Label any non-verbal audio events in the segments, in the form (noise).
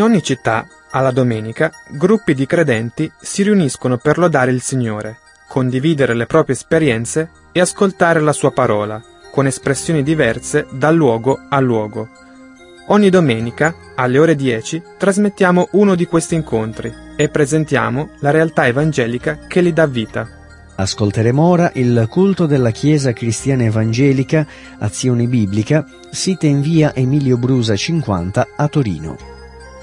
In ogni città, alla domenica, gruppi di credenti si riuniscono per lodare il Signore, condividere le proprie esperienze e ascoltare la sua parola, con espressioni diverse da luogo a luogo. Ogni domenica, alle ore 10, trasmettiamo uno di questi incontri e presentiamo la realtà evangelica che li dà vita. Ascolteremo ora il culto della Chiesa Cristiana Evangelica Azione Biblica, sita in via Emilio Brusa 50 a Torino.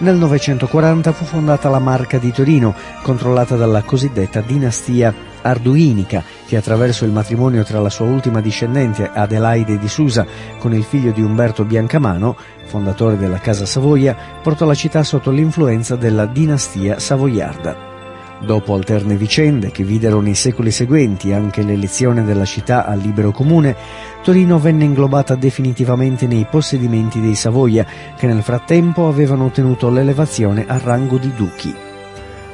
Nel 940 fu fondata la Marca di Torino, controllata dalla cosiddetta dinastia arduinica, che attraverso il matrimonio tra la sua ultima discendente Adelaide di Susa con il figlio di Umberto Biancamano, fondatore della Casa Savoia, portò la città sotto l'influenza della dinastia savoiarda. Dopo alterne vicende che videro nei secoli seguenti anche l'elezione della città al libero comune, Torino venne inglobata definitivamente nei possedimenti dei Savoia, che nel frattempo avevano ottenuto l'elevazione al rango di duchi.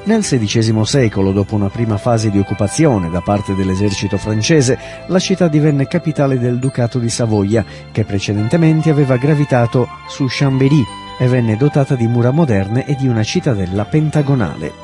Nel XVI secolo, dopo una prima fase di occupazione da parte dell'esercito francese, la città divenne capitale del Ducato di Savoia, che precedentemente aveva gravitato su Chambéry e venne dotata di mura moderne e di una cittadella pentagonale.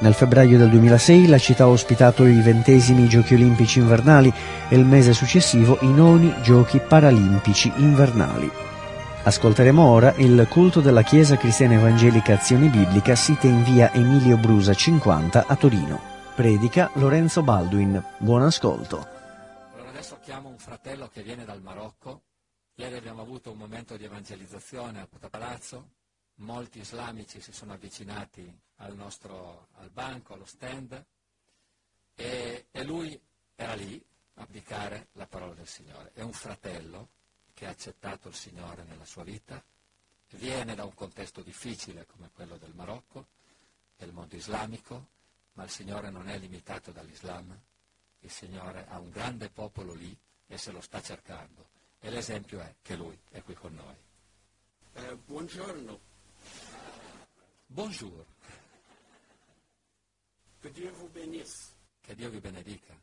Nel febbraio del 2006 la città ha ospitato i ventesimi Giochi Olimpici invernali e il mese successivo i noni Giochi Paralimpici invernali. Ascolteremo ora il culto della Chiesa Cristiana Evangelica Azione Biblica sita in via Emilio Brusa 50 a Torino. Predica Lorenzo Baldwin. Buon ascolto. Allora adesso chiamo un fratello che viene dal Marocco. Ieri abbiamo avuto un momento di evangelizzazione a Puta Palazzo molti islamici si sono avvicinati al nostro al banco, allo stand e, e lui era lì a applicare la parola del Signore. È un fratello che ha accettato il Signore nella sua vita, viene da un contesto difficile come quello del Marocco, del mondo islamico, ma il Signore non è limitato dall'Islam, il Signore ha un grande popolo lì e se lo sta cercando. E l'esempio è che lui è qui con noi. Eh, buongiorno. Bonjour. Que Dieu vous bénisse. Che Dio vi benedica.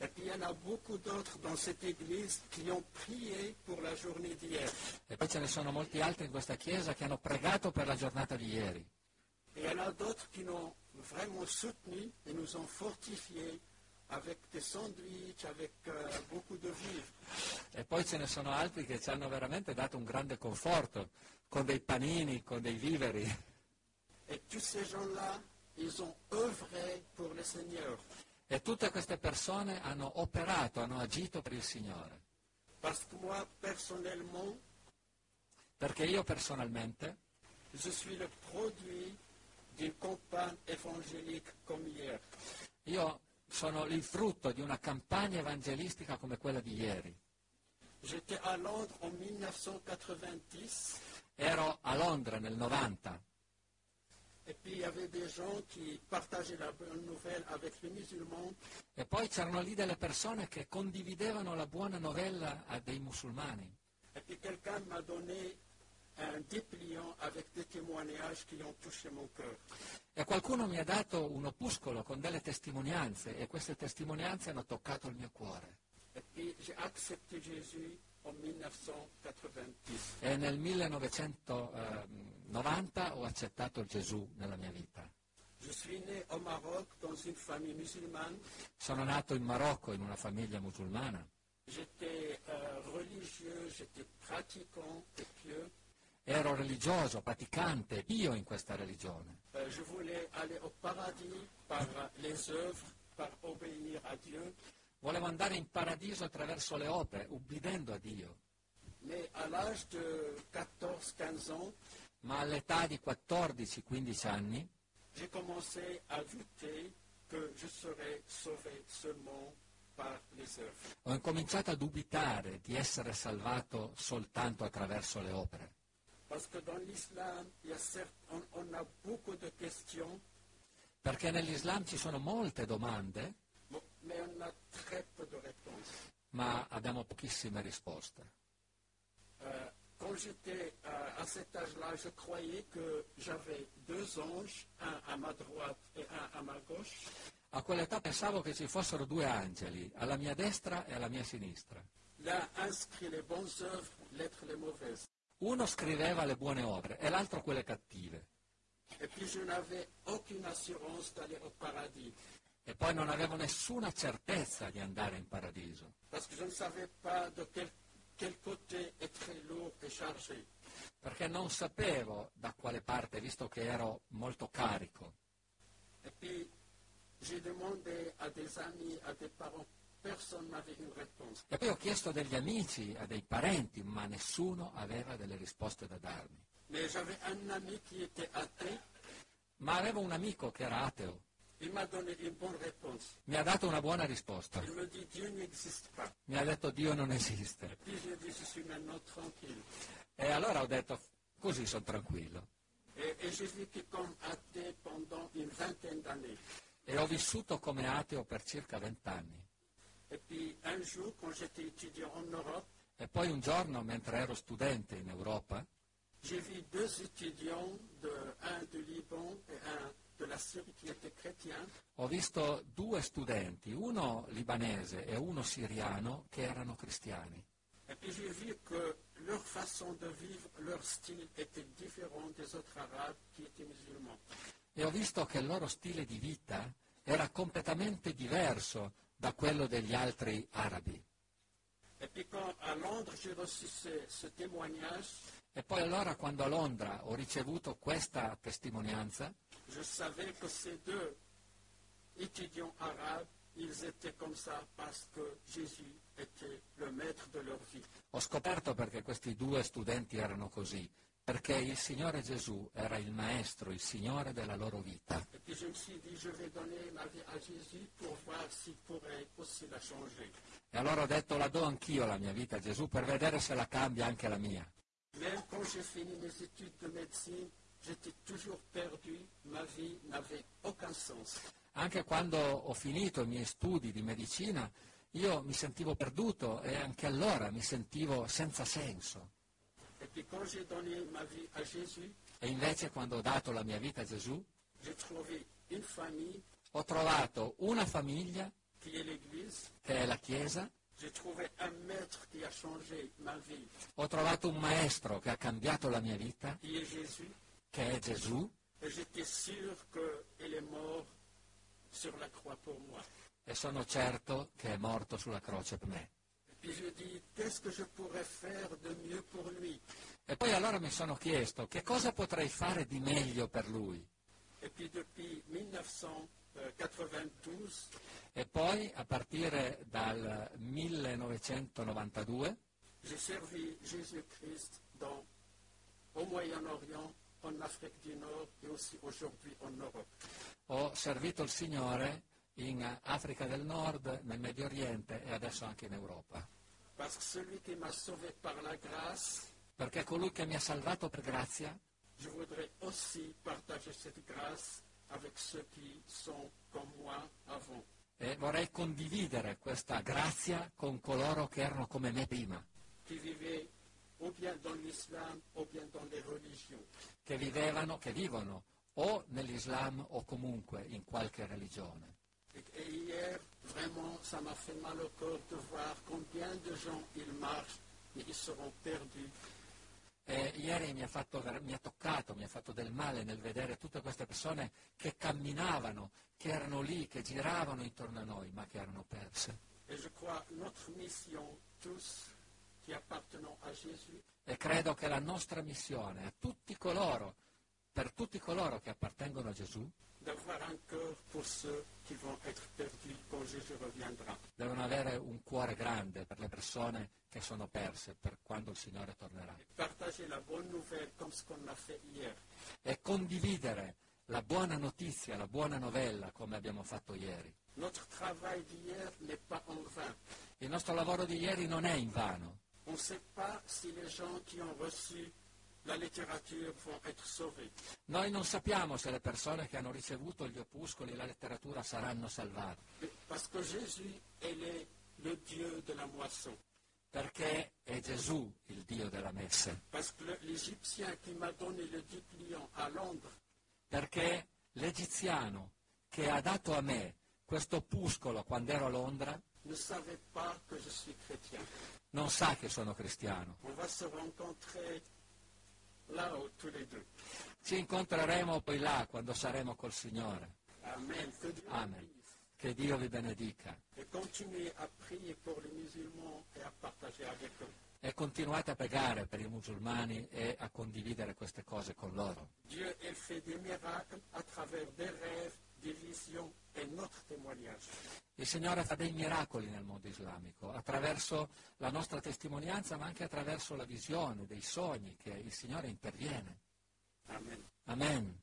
Et puis il y en a beaucoup d'autres dans cette église qui ont prié pour la journée d'hier. E poi ce ne sono molti altri in questa chiesa che hanno pregato per la giornata di ieri. Et il y en a d'autres qui nous ont vraiment soutenus et nous ont fortifiés avec des sandwichs, avec euh, beaucoup de vivres. E poi ce ne sono altri che ci hanno veramente dato un grande conforto, con dei panini, con dei viveri. Et tous ces gens-là, ils ont œuvré pour le Seigneur. E tutte queste persone hanno operato, hanno agito per il Signore. Parce que moi, personnellement, Perché io personalmente je suis le produit d'une campagne évangélique comme hier. Io sono il frutto di una campagna evangelistica come quella di ieri. J'étais à Londres en 1990 Ero a Londra nel 90 et puis il y avait des gens qui partageaient la bonne nouvelle avec les musulmans. e poi c'erano lì delle persone che condividevano la buona novella a dei musulmani. Et puis quelqu'un m'a donné un dépliant avec des témoignages qui ont touché mon cœur. E qualcuno mi ha dato un opuscolo con delle testimonianze e queste testimonianze hanno toccato il mio cuore. Et puis j'ai accepté Jésus en 1990. E nel 1990 ho accettato Gesù nella mia vita. Je suis né au Maroc dans une famille musulmane. Sono nato in Marocco in una famiglia musulmana. J'étais euh, religieux, j'étais pratiquant et pieux. Ero religioso, praticante, io in questa religione. Euh, je voulais aller au paradis par les œuvres, par obéir à Dieu. Volevo andare in paradiso attraverso le opere, ubbidendo a Dio. Mais à l'âge de 14-15 ans, Ma all'età di 14-15 anni j'ai commencé à douter que je serais sauvé seulement par les œuvres. ho incominciato a dubitare di essere salvato soltanto attraverso le opere. Perché nell'Islam ci sono molte domande, bon, mais on a très peu de réponses. ma abbiamo pochissime risposte. Euh, quand j'étais euh, à cet âge-là, je croyais que j'avais deux anges, un à ma droite et un à ma gauche. A quell'età pensavo che ci fossero due angeli, alla mia destra e alla mia sinistra. L'un inscrit les bonnes œuvres, l'autre les mauvaises. Uno scriveva le buone opere e l'altro quelle cattive. Et puis je n'avais aucune assurance d'aller au paradis, E poi non avevo nessuna certezza di andare in paradiso, perché non sapevo da quale parte, visto che ero molto carico. Et puis j'ai demandé à des amis, à des parents. E poi ho chiesto a degli amici, a dei parenti, ma nessuno aveva delle risposte da darmi. Ma avevo un amico che era ateo Mi ha dato una buona risposta. Mi ha detto Dio non esiste. E allora ho detto, così sono tranquillo. E ho vissuto come ateo per circa vent'anni. E poi un giorno, mentre ero studente in Europa, j'ai vu deux étudiants, de, un du Liban et un ho visto due studenti, uno libanese e uno siriano, che erano cristiani. Et puis j'ai vu que leur façon de vivre, leur style était différent des autres Arabes qui étaient musulmans. E ho visto che il loro stile di vita era completamente diverso da quello degli altri arabi. Et puis quand à Londres j'ai reçu ce, ce témoignage, E poi allora quando a Londra ho ricevuto questa testimonianza, je savais que ces deux étudiants arabes, ils étaient comme ça parce que Jésus était le maître de leur vie. ho scoperto perché questi due studenti erano così, perché il Signore Gesù era il Maestro, il Signore della loro vita. Et puis je me suis dit, je vais donner ma vie à Jésus pour voir s'il pourrait aussi la changer. E allora ho detto la do anch'io la mia vita a Gesù per vedere se la cambia anche la mia. Même quand j'ai fini mes études de médecine, j'étais toujours perdu, ma vie n'avait aucun sens. Anche quando ho finito i miei studi di medicina, io mi sentivo perduto e anche allora mi sentivo senza senso. Et puis quand j'ai donné ma vie à Jésus, E invece quando ho dato la mia vita a Gesù, j'ai trouvé une famille ho trovato una famiglia qui est l'Église, che è la Chiesa, j'ai trouvé un maître qui a changé ma vie, ho trovato un maestro che ha cambiato la mia vita, qui est Jésus, che è Gesù, et j'étais sûr qu'il est mort sur la croix pour moi. e sono certo che è morto sulla croce per me. E poi allora mi sono chiesto che cosa potrei fare di meglio per lui. Et puis depuis 1992, E poi a partire dal 1992 j'ai servi Jésus-Christ au Moyen-Orient, en Afrique du Nord aussi aujourd'hui en Europe. ho servito il Signore in Africa del Nord, nel Medio Oriente e adesso anche in Europa. Grâce, Perché colui che mi ha salvato per grazia, je voudrais aussi partager cette grâce avec ceux qui sont comme moi avant. e vorrei condividere questa grazia con coloro che erano come me prima, qui vivaient ou bien dans l'islam ou bien dans les religions. Che vivevano, che vivono o nell'Islam o comunque in qualche religione. Et hier, vraiment, ça m'a fait mal au corps de voir combien de gens ils marchent, mais ils seront perdus. E ieri mi ha, fatto mi ha toccato, mi ha fatto del male nel vedere tutte queste persone che camminavano, che erano lì, che giravano intorno a noi, ma che erano perse. Et je crois notre mission, tous E credo che la nostra missione a tutti coloro, per tutti coloro che appartengono a Gesù, devono avere un cuore grande per le persone che sono perse, per quando il Signore tornerà. E condividere la buona notizia, la buona novella, come abbiamo fatto ieri. Il nostro lavoro di ieri non è in vano. On ne sait pas si les gens qui ont reçu la littérature vont être sauvés. Noi non sappiamo se le persone che hanno ricevuto gli opuscoli e la letteratura saranno salvate, Mais Parce que Jésus, elle est le Dieu de la moisson. perché è Gesù il Dio della messe, perché l'egiziano che ha dato a me questo opuscolo quando ero a Londra non sa che sono cristiano. Ci incontreremo poi là quando saremo col Signore. Amen. Amen. Che Dio vi benedica. E continuate a pregare per i musulmani e a condividere queste cose con loro. Il Signore fa dei miracoli nel mondo islamico, attraverso la nostra testimonianza, ma anche attraverso la visione, dei sogni che il Signore interviene. Amen. Amen.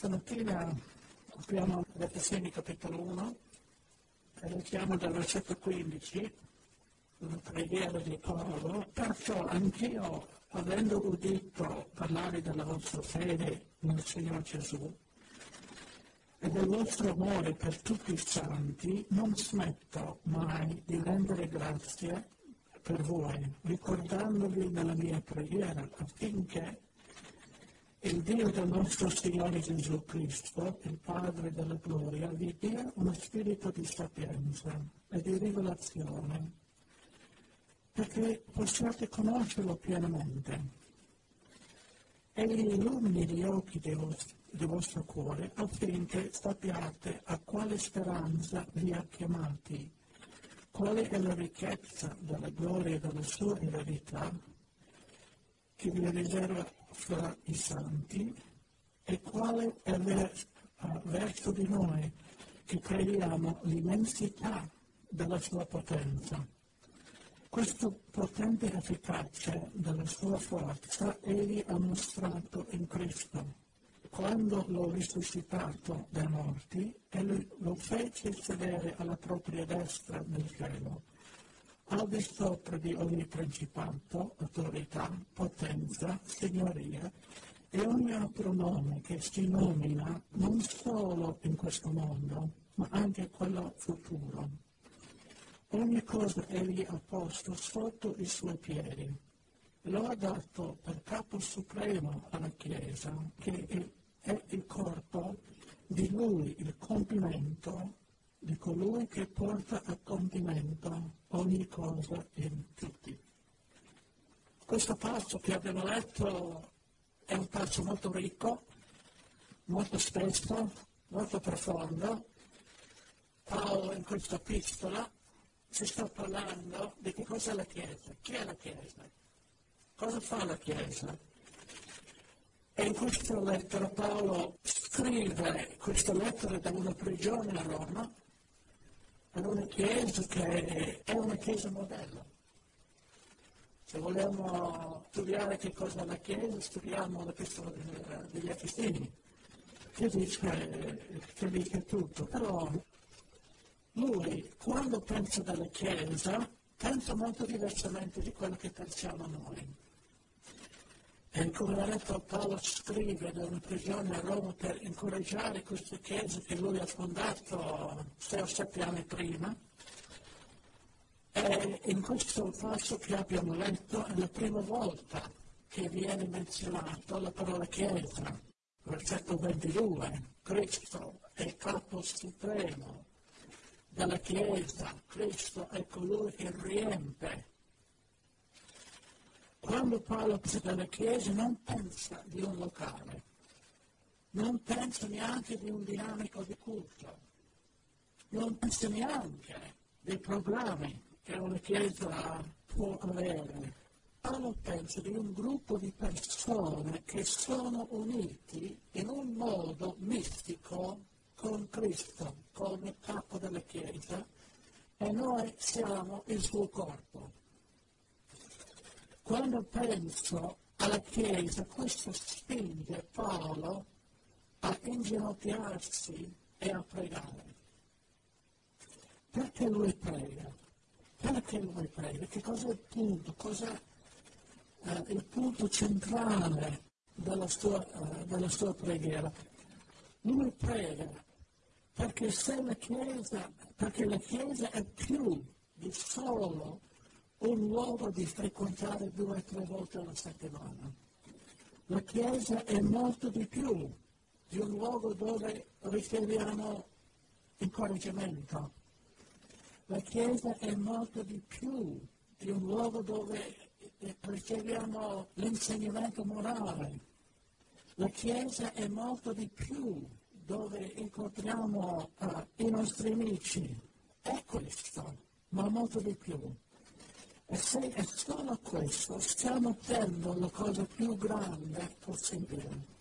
Stamattina apriamo l'Efesini capitolo 1 e leggiamo dal versetto 15 una preghiera di Paolo, perciò anch'io, avendo udito parlare della vostra fede nel Signore Gesù e del vostro amore per tutti i santi, non smetto mai di rendere grazie per voi, ricordandovi nella mia preghiera affinché il Dio del nostro Signore Gesù Cristo, il Padre della gloria, vi dia uno spirito di sapienza e di rivelazione, perché possiate conoscerlo pienamente. Egli illumini gli occhi del vostro, vostro cuore affinché sappiate a quale speranza vi ha chiamati, quale è la ricchezza della gloria della sua verità che vi riserva fra i santi e quale è verso di noi che crediamo l'immensità della sua potenza. Questa potente efficacia della sua forza egli ha mostrato in Cristo, quando l'ho risuscitato dai morti e lo fece sedere alla propria destra nel cielo al di sopra di ogni principato, autorità, potenza, signoria e ogni altro nome che si nomina non solo in questo mondo, ma anche quello futuro. Ogni cosa egli ha posto sotto i suoi piedi. Lo ha dato per capo supremo alla Chiesa, che è il corpo di lui, il compimento di colui che porta a compimento ogni cosa in tutti. Questo passo che abbiamo letto è un passo molto ricco, molto spesso, molto profondo. Paolo in questa epistola ci sta parlando di che cosa è la Chiesa, chi è la Chiesa, cosa fa la Chiesa. E in questa lettera Paolo scrive questa lettera da una prigione a Roma per una chiesa che è una chiesa modello. Se vogliamo studiare che cosa è la chiesa, studiamo l'epistola degli Efesini, che dice, che dice tutto. Però lui, quando pensa della chiesa, pensa molto diversamente di quello che pensiamo noi. E come ha detto Paolo scrive da una prigione a Roma per incoraggiare queste chiese che lui ha fondato sei o sette anni prima. E in questo passo che abbiamo letto è la prima volta che viene menzionato la parola chiesa. Versetto 22, Cristo è il capo supremo della Chiesa, Cristo è colui che riempie quando Paolo della Chiesa non pensa di un locale, non pensa neanche di un dinamico di culto, non pensa neanche dei programmi che una Chiesa può avere. Paolo pensa di un gruppo di persone che sono uniti in un modo mistico con Cristo, come capo della Chiesa, e noi siamo il suo corpo. Quando penso alla Chiesa, questo spinge Paolo a inginocchiarsi e a pregare. Perché lui prega? Perché lui prega? Che cos'è il punto? Cos'è eh, il punto centrale della sua, eh, della sua preghiera? Lui prega perché se la Chiesa, perché la Chiesa è più di solo un luogo di frequentare due o tre volte alla settimana. La Chiesa è molto di più di un luogo dove riceviamo incoraggiamento. La Chiesa è molto di più di un luogo dove riceviamo l'insegnamento morale. La Chiesa è molto di più dove incontriamo uh, i nostri amici. È questo, ma molto di più. E se è solo questo, stiamo perdendo la cosa più grande possibile.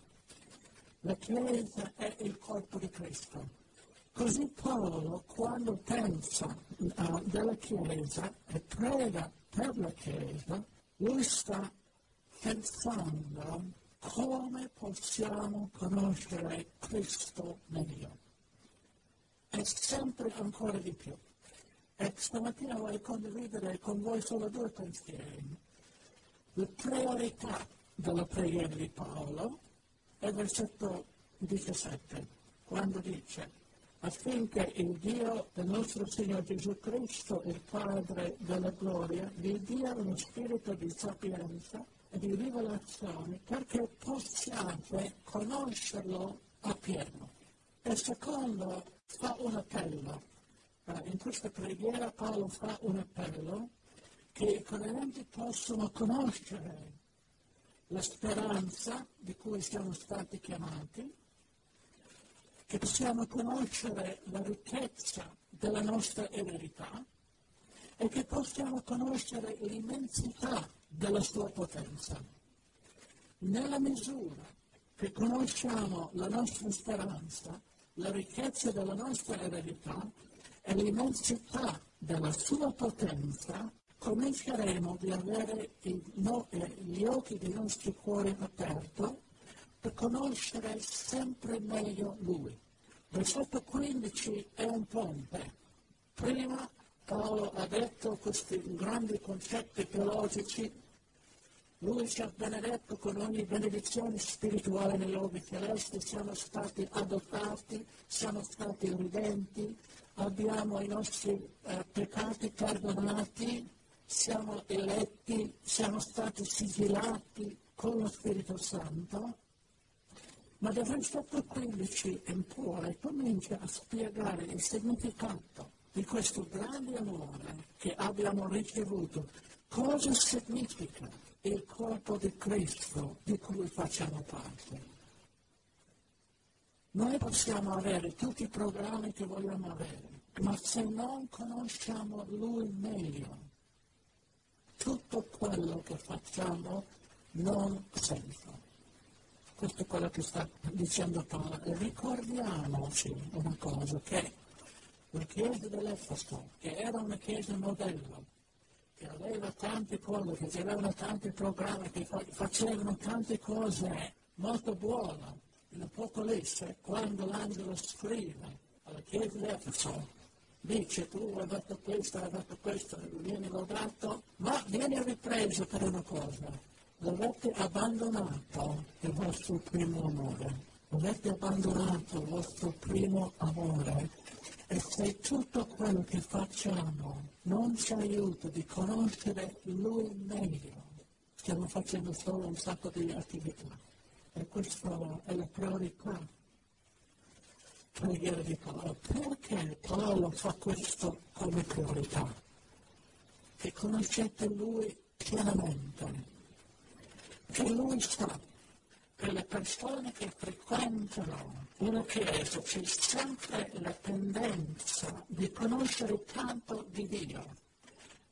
La Chiesa è il corpo di Cristo. Così Paolo, quando pensa uh, della Chiesa e prega per la Chiesa, lui sta pensando come possiamo conoscere Cristo meglio? E sempre ancora di più. E stamattina voglio condividere con voi solo due pensieri. Le priorità della preghiera di Paolo è versetto 17, quando dice affinché il Dio del nostro Signore Gesù Cristo, il Padre della gloria, vi dia uno spirito di sapienza di rivelazione perché possiate conoscerlo appieno. E secondo fa un appello. Eh, in questa preghiera Paolo fa un appello che i credenti possono conoscere la speranza di cui siamo stati chiamati, che possiamo conoscere la ricchezza della nostra eredità e che possiamo conoscere l'immensità della sua potenza. Nella misura che conosciamo la nostra speranza, la ricchezza della nostra eredità e l'immensità della sua potenza, cominceremo ad avere eh, gli occhi dei nostri cuori aperti per conoscere sempre meglio Lui. Versetto 15 è un ponte. Prima Paolo ha detto questi grandi concetti teologici, lui ci ha benedetto con ogni benedizione spirituale nei luoghi celesti, siamo stati adottati, siamo stati ridenti, abbiamo i nostri eh, peccati perdonati, siamo eletti, siamo stati sigillati con lo Spirito Santo, ma dal versetto 15 in poi comincia a spiegare il significato di questo grande amore che abbiamo ricevuto. Cosa significa il corpo di Cristo di cui facciamo parte? Noi possiamo avere tutti i programmi che vogliamo avere, ma se non conosciamo Lui meglio, tutto quello che facciamo non senso. Questo è quello che sta dicendo Paolo. Ricordiamoci una cosa, che la chiesa dell'Efeso, che era una chiesa modello, che aveva tante cose, che avevano tanti programmi, che facevano tante cose molto buone. In Apocalisse, quando l'angelo scrive alla chiesa di Efeso, dice tu hai fatto questo, hai fatto questo, vieni lodato, ma vieni ripreso per una cosa, avete abbandonato il vostro primo amore, avete abbandonato il vostro primo amore e se tutto quello che facciamo non ci aiuta di conoscere Lui meglio, stiamo facendo solo un sacco di attività e questa è la priorità preghiera di Paolo. Perché Paolo fa questo come priorità? Che conoscete Lui pienamente, che Lui sa che le persone che frequentano una chiesa c'è sempre la tendenza di conoscere tanto di Dio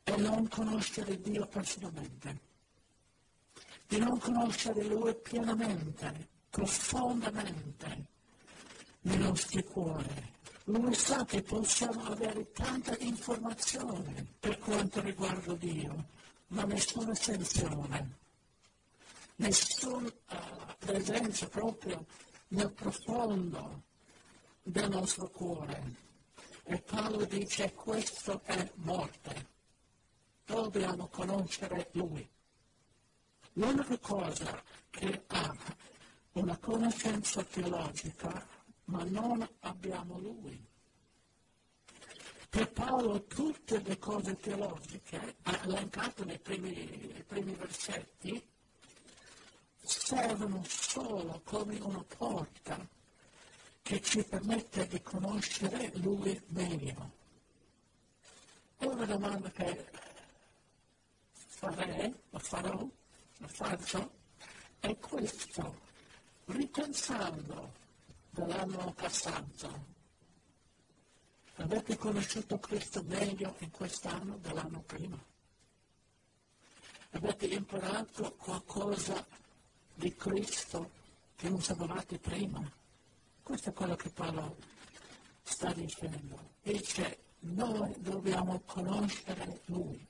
e non conoscere Dio personalmente, di non conoscere Lui pienamente, profondamente nei nostri cuori. Lui sa che possiamo avere tanta informazione per quanto riguarda Dio, ma nessuna estensione, nessuna uh, presenza proprio nel profondo del nostro cuore. E Paolo dice questo è morte. Dobbiamo conoscere Lui. L'unica cosa che ha una conoscenza teologica ma non abbiamo Lui. Per Paolo tutte le cose teologiche, elencate nei primi, nei primi versetti, servono solo come una porta che ci permette di conoscere Lui meglio. E una domanda che farei, la farò, la faccio, è questo. Ripensando dell'anno passato. Avete conosciuto Cristo meglio in quest'anno dell'anno prima? Avete imparato qualcosa di Cristo che non sapevate prima? Questo è quello che Paolo sta dicendo. Dice, noi dobbiamo conoscere Lui.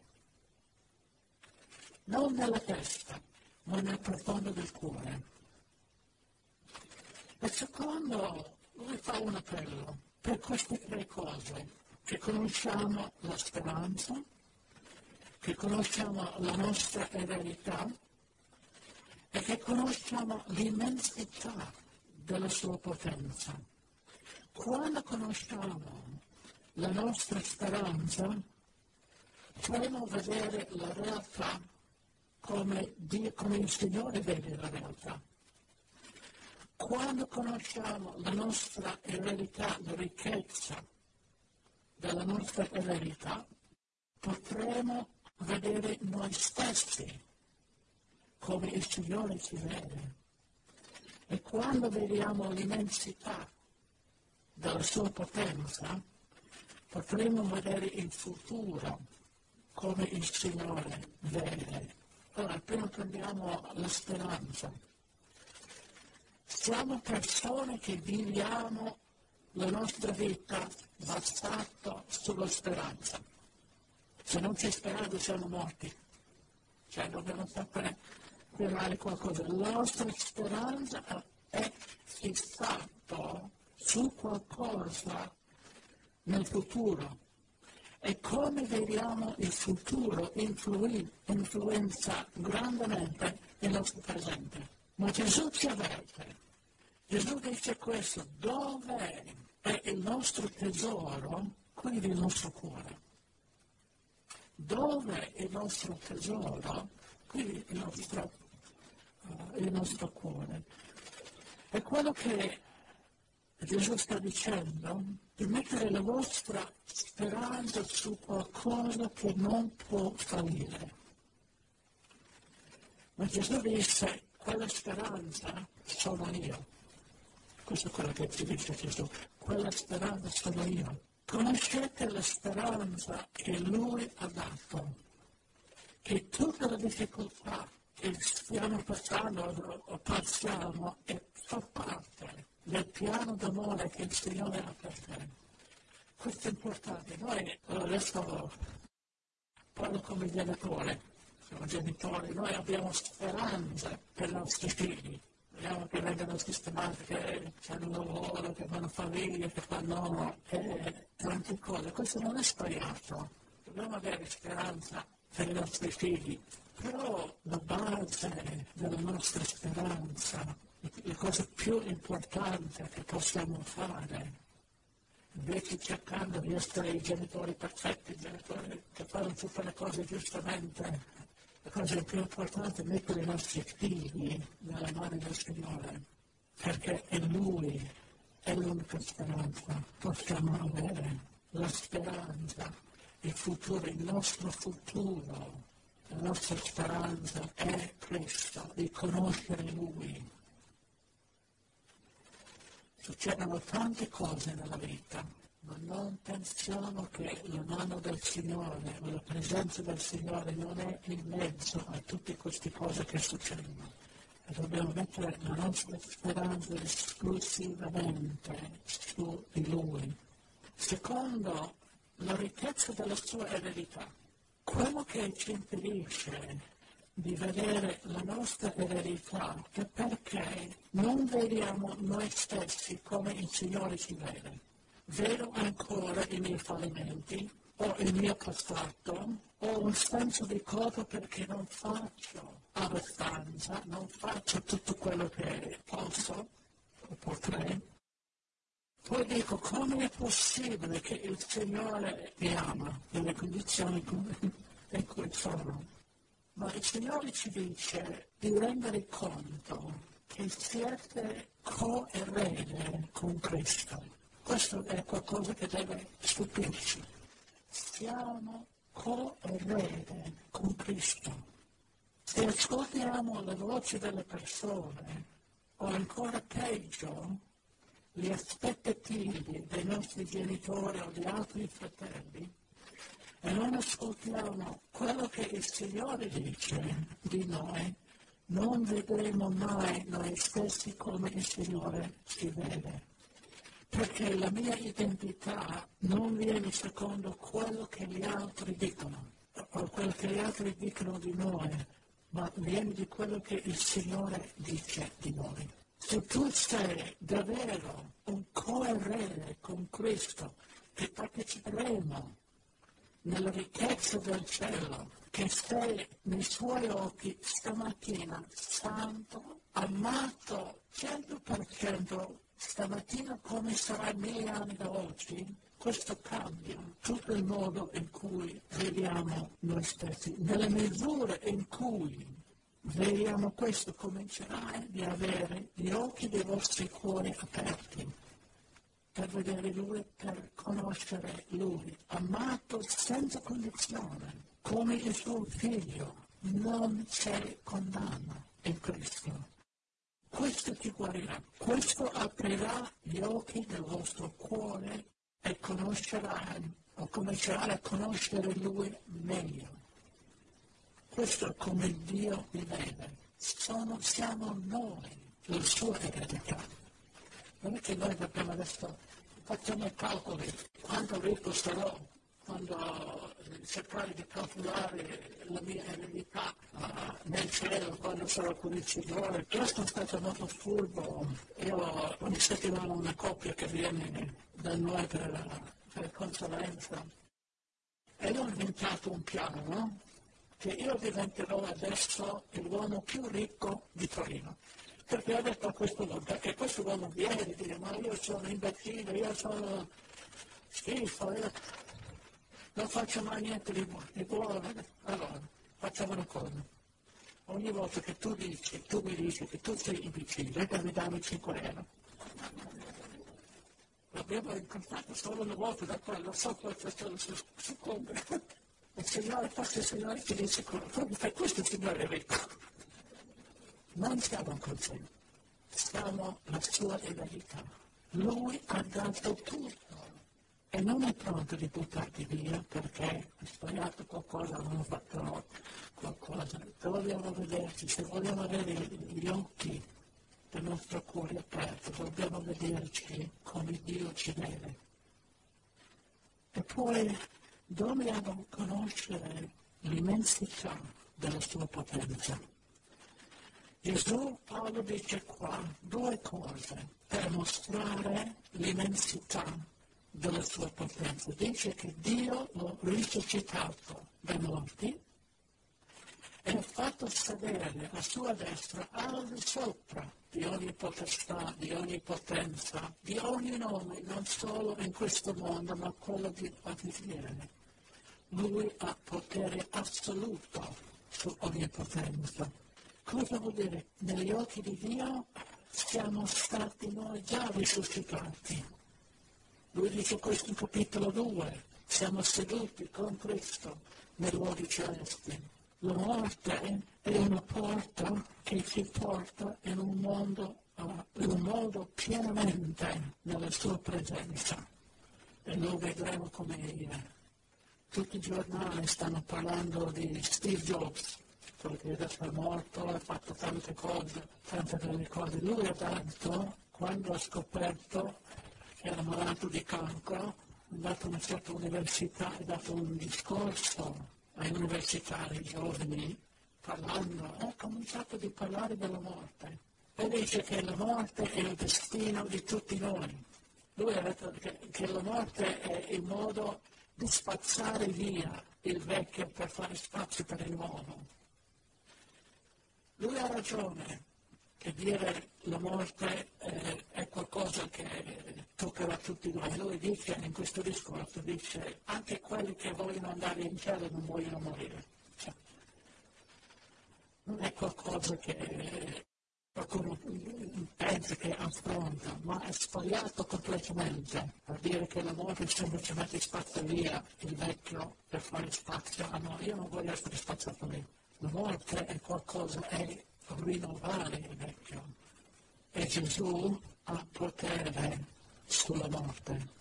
Non nella testa, ma nel profondo del cuore. E secondo, lui fa un appello per queste tre cose, che conosciamo la speranza, che conosciamo la nostra eredità che conosciamo l'immensità della sua potenza. Quando conosciamo la nostra speranza, potremo vedere la realtà come, Dio, come il Signore vede la realtà. Quando conosciamo la nostra eredità, la ricchezza della nostra eredità, potremo vedere noi stessi come il Signore ci vede. E quando vediamo l'immensità della sua potenza, potremo vedere il futuro come il Signore vede. Allora, prima prendiamo la speranza. Siamo persone che viviamo la nostra vita basata sulla speranza. Se non c'è speranza siamo morti. Cioè dobbiamo sempre sperare qualcosa. La nostra speranza è fissata su qualcosa nel futuro. E come vediamo il futuro influi, influenza grandemente il nostro presente. Ma Gesù ci avverte. Gesù dice questo, dove è il nostro tesoro, qui il nostro cuore. Dove è il nostro tesoro, qui il nostro, il nostro cuore. E quello che Gesù sta dicendo di mettere la vostra speranza su qualcosa che non può fallire. Ma Gesù disse, quella speranza sono io. Questo è quello che ci dice Gesù. Quella speranza sono io. Conoscete la speranza che Lui ha dato, che tutte le difficoltà che stiamo passando o passiamo e fa parte del piano d'amore che il Signore ha per te. Questo è importante. Noi adesso parlo come genitore, siamo genitori, noi abbiamo speranza per i nostri figli. Vogliamo che vengano sistemati, che hanno lavoro, che fanno famiglia, che fanno tante cose. Questo non è sbagliato. Dobbiamo avere speranza per i nostri figli. Però la base della nostra speranza la cosa più importante che possiamo fare, invece cercando di essere i genitori perfetti, i genitori che fanno tutte le cose giustamente, la cosa più importante è mettere i nostri figli nelle mani del Signore, perché è Lui, è l'unica speranza, possiamo avere la speranza, il futuro, il nostro futuro. La nostra speranza è Cristo, di conoscere Lui, Succedono tante cose nella vita, ma non pensiamo che la mano del Signore o la presenza del Signore non è in mezzo a tutte queste cose che succedono. E dobbiamo mettere la nostra speranza esclusivamente su di Lui. Secondo, la ricchezza della sua eredità. Quello che ci impedisce di vedere la nostra eredità è perché non vediamo noi stessi come il Signore ci vede. Vedo ancora i miei fallimenti, o il mio passato, ho un senso di colpa perché non faccio abbastanza, non faccio tutto quello che posso o potrei. Poi dico, come è possibile che il Signore mi ama nelle condizioni in cui sono? Ma il Signore ci dice di rendere conto che siete coerede con Cristo. Questo è qualcosa che deve stupirci. Siamo coerede con Cristo. Se ascoltiamo le voci delle persone, o ancora peggio, le aspettative dei nostri genitori o di altri fratelli, e non ascoltiamo quello che il Signore dice di noi, non vedremo mai noi stessi come il Signore ci vede. Perché la mia identità non viene secondo quello che gli altri dicono, o quello che gli altri dicono di noi, ma viene di quello che il Signore dice di noi. Se tu sei davvero un coerere con Cristo, che parteciperemo nella ricchezza del cielo, che sei nei suoi occhi stamattina santo, amato 100% stamattina come sarai mille anni da oggi, questo cambia tutto il modo in cui vediamo noi stessi. Nelle misure in cui vediamo questo, comincerai di avere gli occhi dei vostri cuori aperti per vedere Lui, per conoscere Lui, amato senza condizione, come il suo figlio. Non c'è condanna in Cristo. Questo ti guarirà, questo aprirà gli occhi del vostro cuore e conoscerai o comincerai a conoscere Lui meglio. Questo è come Dio vi vede. Sono, siamo noi, la sua eredità. Non è che noi dobbiamo adesso facciamo i calcoli, quanto ricco sarò quando cercare di calcolare la mia eredità uh, nel cielo quando sarò con il Signore. Questo è stato molto furbo. Io ogni settimana una coppia che viene da noi per, per consulenza e ho inventato un piano, no? Che io diventerò adesso l'uomo più ricco di Torino perché ha detto a questo uomo, perché questo uomo viene e dice ma io sono imbecille, io sono schifo, io non faccio mai niente di, bu- di buono. Allora, facciamo una cosa. Ogni volta che tu dici, tu mi dici che tu sei imbecille, mi dammi 5 euro. L'abbiamo incontrato solo una volta da quello, so quanto sono succombe. Il Signore, forse il Signore ti dice, per questo il Signore è ricco. Non siamo così, siamo la sua eredità. Lui ha dato tutto e non è pronto di buttarti via perché hai sbagliato qualcosa, non ho fatto qualcosa. Se vogliamo vederci, se vogliamo avere gli occhi del nostro cuore aperto, dobbiamo vederci come Dio ci vede. E poi dobbiamo conoscere l'immensità della sua potenza. Gesù Paolo dice qua due cose per mostrare l'immensità della sua potenza. Dice che Dio lo ha risuscitato dai morti ha fatto sedere a sua destra al di sopra di ogni potestà, di ogni potenza, di ogni nome, non solo in questo mondo, ma quello di avviene. Lui ha potere assoluto su ogni potenza. Cosa vuol dire? Negli occhi di Dio siamo stati noi già risuscitati. Lui dice questo in capitolo 2, siamo seduti con Cristo nei luoghi celesti. La morte è una porta che ci porta in un mondo, uh, in un modo pienamente nella sua presenza. E lo vedremo come è. Tutti i giornali stanno parlando di Steve Jobs, perché adesso è morto, ha fatto tante cose, tante delle cose. Lui ha detto, quando ha scoperto che era malato di cancro, è andato a una certa università, ha dato un discorso ai universitari giovani, parlando, ha cominciato a parlare della morte. E dice che la morte è il destino di tutti noi. Lui ha detto che, che la morte è il modo di spazzare via il vecchio per fare spazio per il nuovo. Lui ha ragione che dire la morte eh, è qualcosa che toccherà tutti noi. Lui dice in questo discorso, dice anche quelli che vogliono andare in cielo non vogliono morire. Cioè, non è qualcosa che qualcuno pensa che affronta, ma è sbagliato completamente a dire che la morte semplicemente spazza via il vecchio per fare spazio. Ah no, io non voglio essere spazzato via. La morte è qualcosa, è rinnovare il vecchio. E Gesù ha potere sulla morte.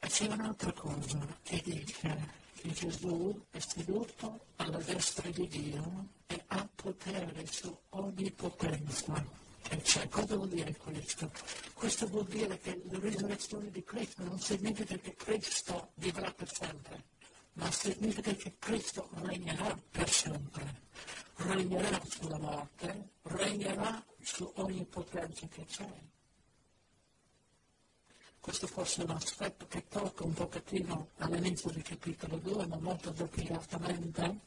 E c'è un'altra cosa che dice che Gesù è seduto alla destra di Dio e ha potere su ogni potenza che c'è. Cosa vuol dire questo? Questo vuol dire che la risurrezione di Cristo non significa che Cristo vivrà per sempre ma significa che Cristo regnerà per sempre, regnerà sulla morte, regnerà su ogni potenza che c'è. Questo forse è un aspetto che tocca un pochettino all'inizio del capitolo 2, ma molto dettagliatamente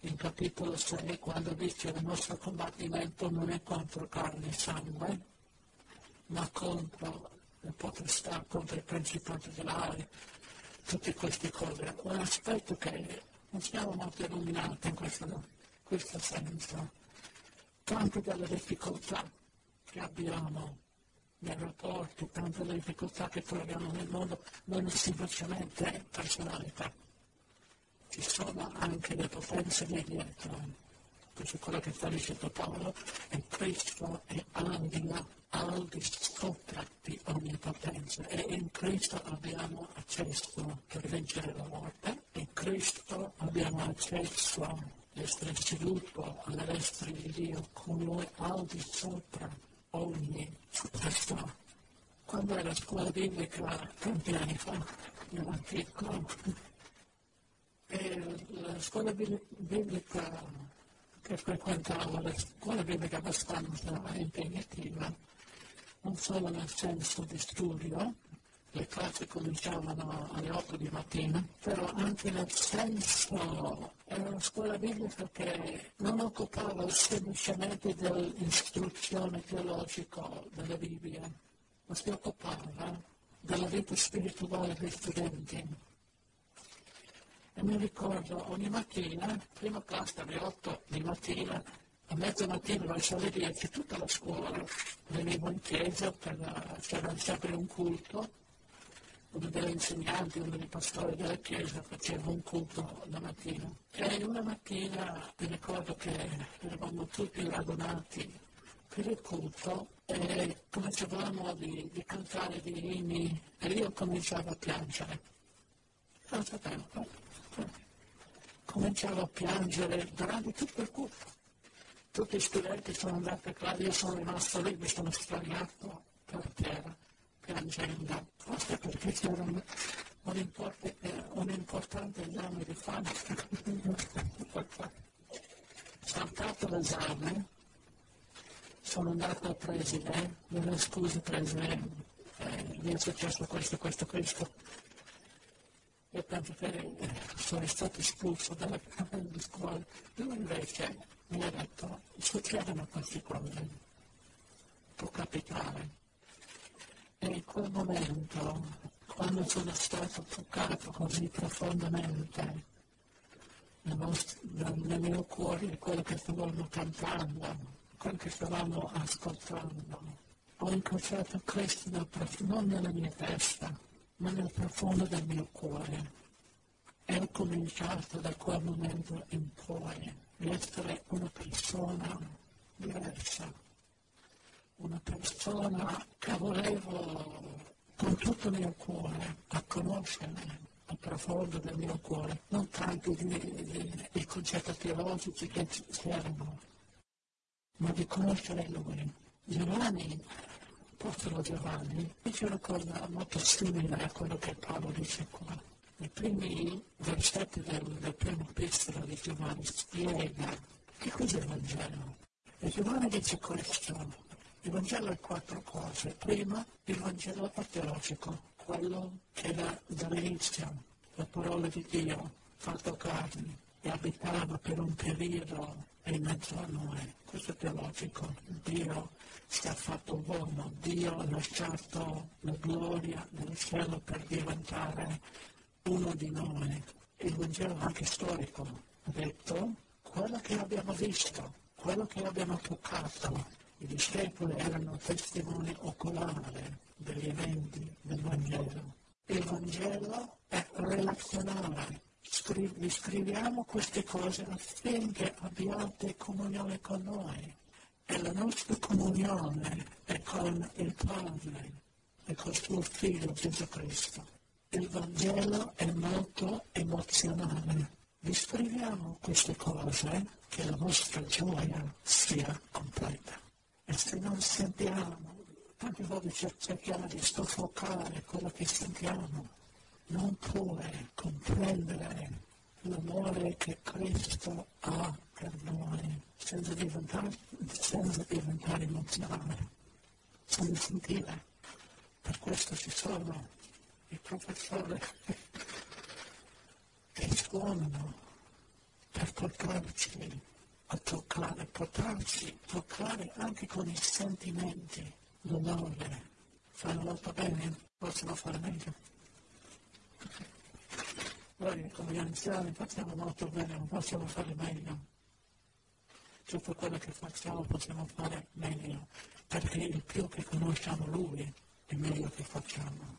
in capitolo 6, quando dice che il nostro combattimento non è contro carne e sangue, ma contro le potestà, contro i principati dell'aria, tutte queste cose. Un aspetto che non siamo molto illuminati in questo, questo senso. Tante delle difficoltà che abbiamo nei rapporti, tante delle difficoltà che troviamo nel mondo, non è semplicemente personalità. Ci sono anche le potenze di dietro. Questo è quello che sta dicendo Paolo, e Cristo è al di là, al di sopra di ogni potenza. E in Cristo abbiamo accesso per vincere la morte, in Cristo abbiamo accesso a essere seduto alle destre di Dio con Lui al di sopra ogni questo quando era a scuola biblica tanti anni fa, io ero piccolo, e la scuola biblica che frequentavo, la scuola biblica abbastanza impegnativa, non solo nel senso di studio, le classi cominciavano alle 8 di mattina, però anche nel senso era una scuola biblica che non occupava semplicemente dell'istruzione teologica della Bibbia, ma si occupava della vita spirituale degli studenti. E mi ricordo ogni mattina, prima classe alle 8 di mattina, a mezzomattina verso le 10, tutta la scuola veniva in chiesa, per, c'era sempre un culto, uno degli insegnanti, uno dei pastori della chiesa faceva un culto la mattina. E una mattina mi ricordo che eravamo tutti radunati per il culto e cominciavamo di, di cantare degli inni e io cominciavo a piangere. Non sapevo. Cominciavo a piangere durante tutto il culto. Tutti gli studenti sono andati a casa, io sono rimasto lì, mi sono sdraiato per terra piangendo, forse perché c'era un, eh, un importante esame di fame. Saltato l'esame, sono andato a preside, mi scusi preside, eh, mi è successo questo, questo, questo. Io penso che sono stato espulso dalla (laughs) scuola. Lui invece mi ha detto, succedono queste cose, può capitare e in quel momento, quando sono stato toccato così profondamente nel, nostro, nel mio cuore, quello che stavamo cantando, quello che stavamo ascoltando, ho incrociato Cristo nel, non nella mia testa, ma nel profondo del mio cuore. E ho cominciato da quel momento in poi ad essere una persona diversa una persona che volevo con tutto il mio cuore a conoscere al profondo del mio cuore, non tanto i concetti teologici che c'erano, ma di conoscere lui. Giovanni, apostolo Giovanni, dice una cosa molto simile a quello che Paolo dice qua. Nei primi versetti del, del primo epistola di Giovanni spiega che cos'è il Vangelo. E Giovanni dice questo, il Vangelo è quattro cose. Prima, il Vangelo teologico, quello che da, dall'inizio, la parola di Dio, fatto carne e abitava per un periodo in mezzo a noi. Questo è teologico. Dio si è fatto uomo, Dio ha lasciato la gloria del cielo per diventare uno di noi. Il Vangelo anche storico ha detto quello che abbiamo visto, quello che abbiamo toccato, i discepoli erano testimoni oculari degli eventi del Vangelo. Il Vangelo è relazionale. Scri- vi scriviamo queste cose affinché abbiate comunione con noi. E la nostra comunione è con il Padre e col suo Figlio Gesù Cristo. Il Vangelo è molto emozionale. Vi scriviamo queste cose che la vostra gioia sia completa. E se non sentiamo, tante volte cerchiamo di soffocare quello che sentiamo, non puoi comprendere l'amore che Cristo ha per noi. senza diventare, senza diventare emozionale, senza sentire. Per questo ci sono i professori che suonano per portarci a toccare, portarci, toccare anche con i sentimenti, l'onore. Fanno molto bene, possono fare meglio. Noi come anziani facciamo molto bene, ma possiamo fare meglio. Tutto quello che facciamo possiamo fare meglio, perché il più che conosciamo Lui, il meglio che facciamo.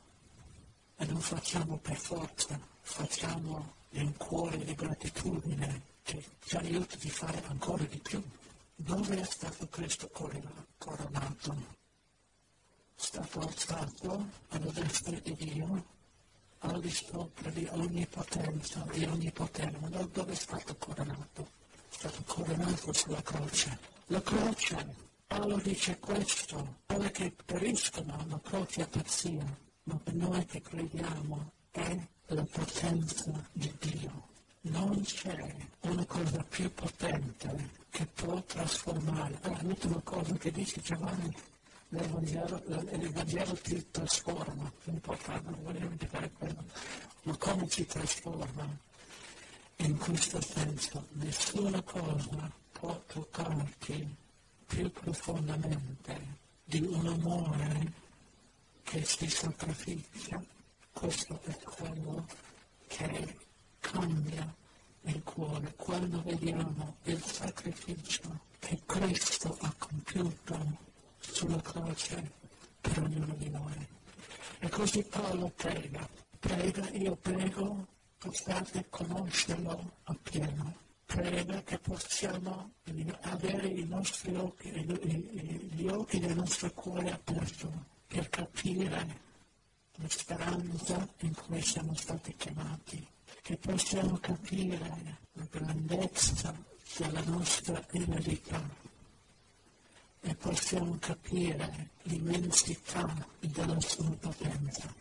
E non facciamo per forza, facciamo in cuore di gratitudine che ci aiuta di fare ancora di più. Dove è stato Cristo coronato? Stato alzato alla destra di Dio al di sopra di ogni potenza, di ogni potere. Ma dove è stato coronato? È stato coronato sulla croce. La croce, Paolo dice questo, quelli che periscono, la croce è pazzia, ma per noi che crediamo è la potenza di Dio. Non c'è una cosa più potente che può trasformare. È l'ultima cosa che dice Giovanni il Vangelo ti trasforma, farlo, non voglio dimenticare quello, ma come ci trasforma? In questo senso, nessuna cosa può toccarti più profondamente di un amore che si sacrifica. Questo è quello che cambia il cuore quando vediamo il sacrificio che Cristo ha compiuto sulla croce per ognuno di noi. E così Paolo prega, prega, io prego, possiate conoscerlo appieno. Prega che possiamo avere i nostri occhi, gli occhi del nostro cuore aperto per capire la speranza in cui siamo stati chiamati, che possiamo capire la grandezza della nostra eredità e possiamo capire l'immensità della sua potenza.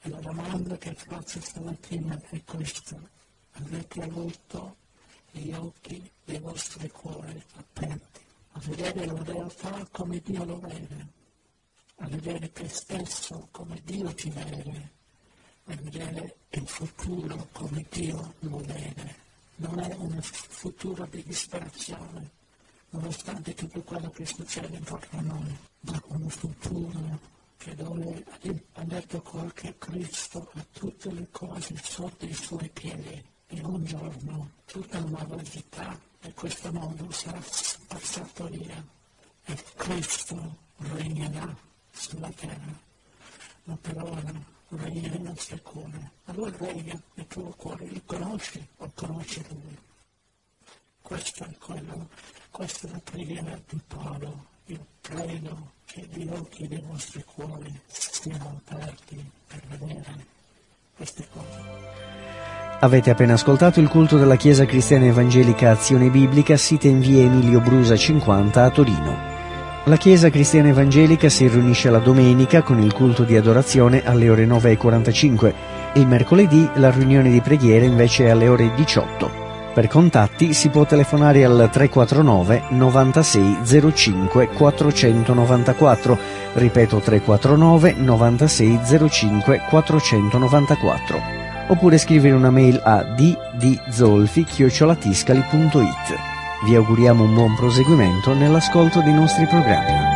E la domanda che faccio stamattina è questa. Avete avuto gli occhi dei vostri cuori aperti a vedere la realtà come Dio lo vede, a vedere te stesso come Dio ti vede, vedere il futuro come Dio lo vede. Non è un futuro di disperazione, nonostante tutto quello che succede intorno a noi, ma un futuro che dove ha detto qualche Cristo a tutte le cose sotto i suoi piedi e un giorno tutta la malvagità e questo mondo sarà passato via e Cristo regnerà sulla terra, ma per ora regna nel nostro cuore. Allora regna nel tuo cuore, lo conosci o conosci Lui. Questo è quello questa è la preghiera di Paolo. Io prego che gli occhi dei vostri cuori siano aperti per vedere queste cose. Avete appena ascoltato il culto della Chiesa Cristiana Evangelica Azione Biblica, sita in via Emilio Brusa 50 a Torino. La Chiesa Cristiana Evangelica si riunisce la domenica con il culto di adorazione alle ore 9.45 e il mercoledì la riunione di preghiera invece è alle ore 18. Per contatti si può telefonare al 349 96 05 494, ripeto 349 96 05 494, oppure scrivere una mail a ddzolfi-tiscali.it. Vi auguriamo un buon proseguimento nell'ascolto dei nostri programmi.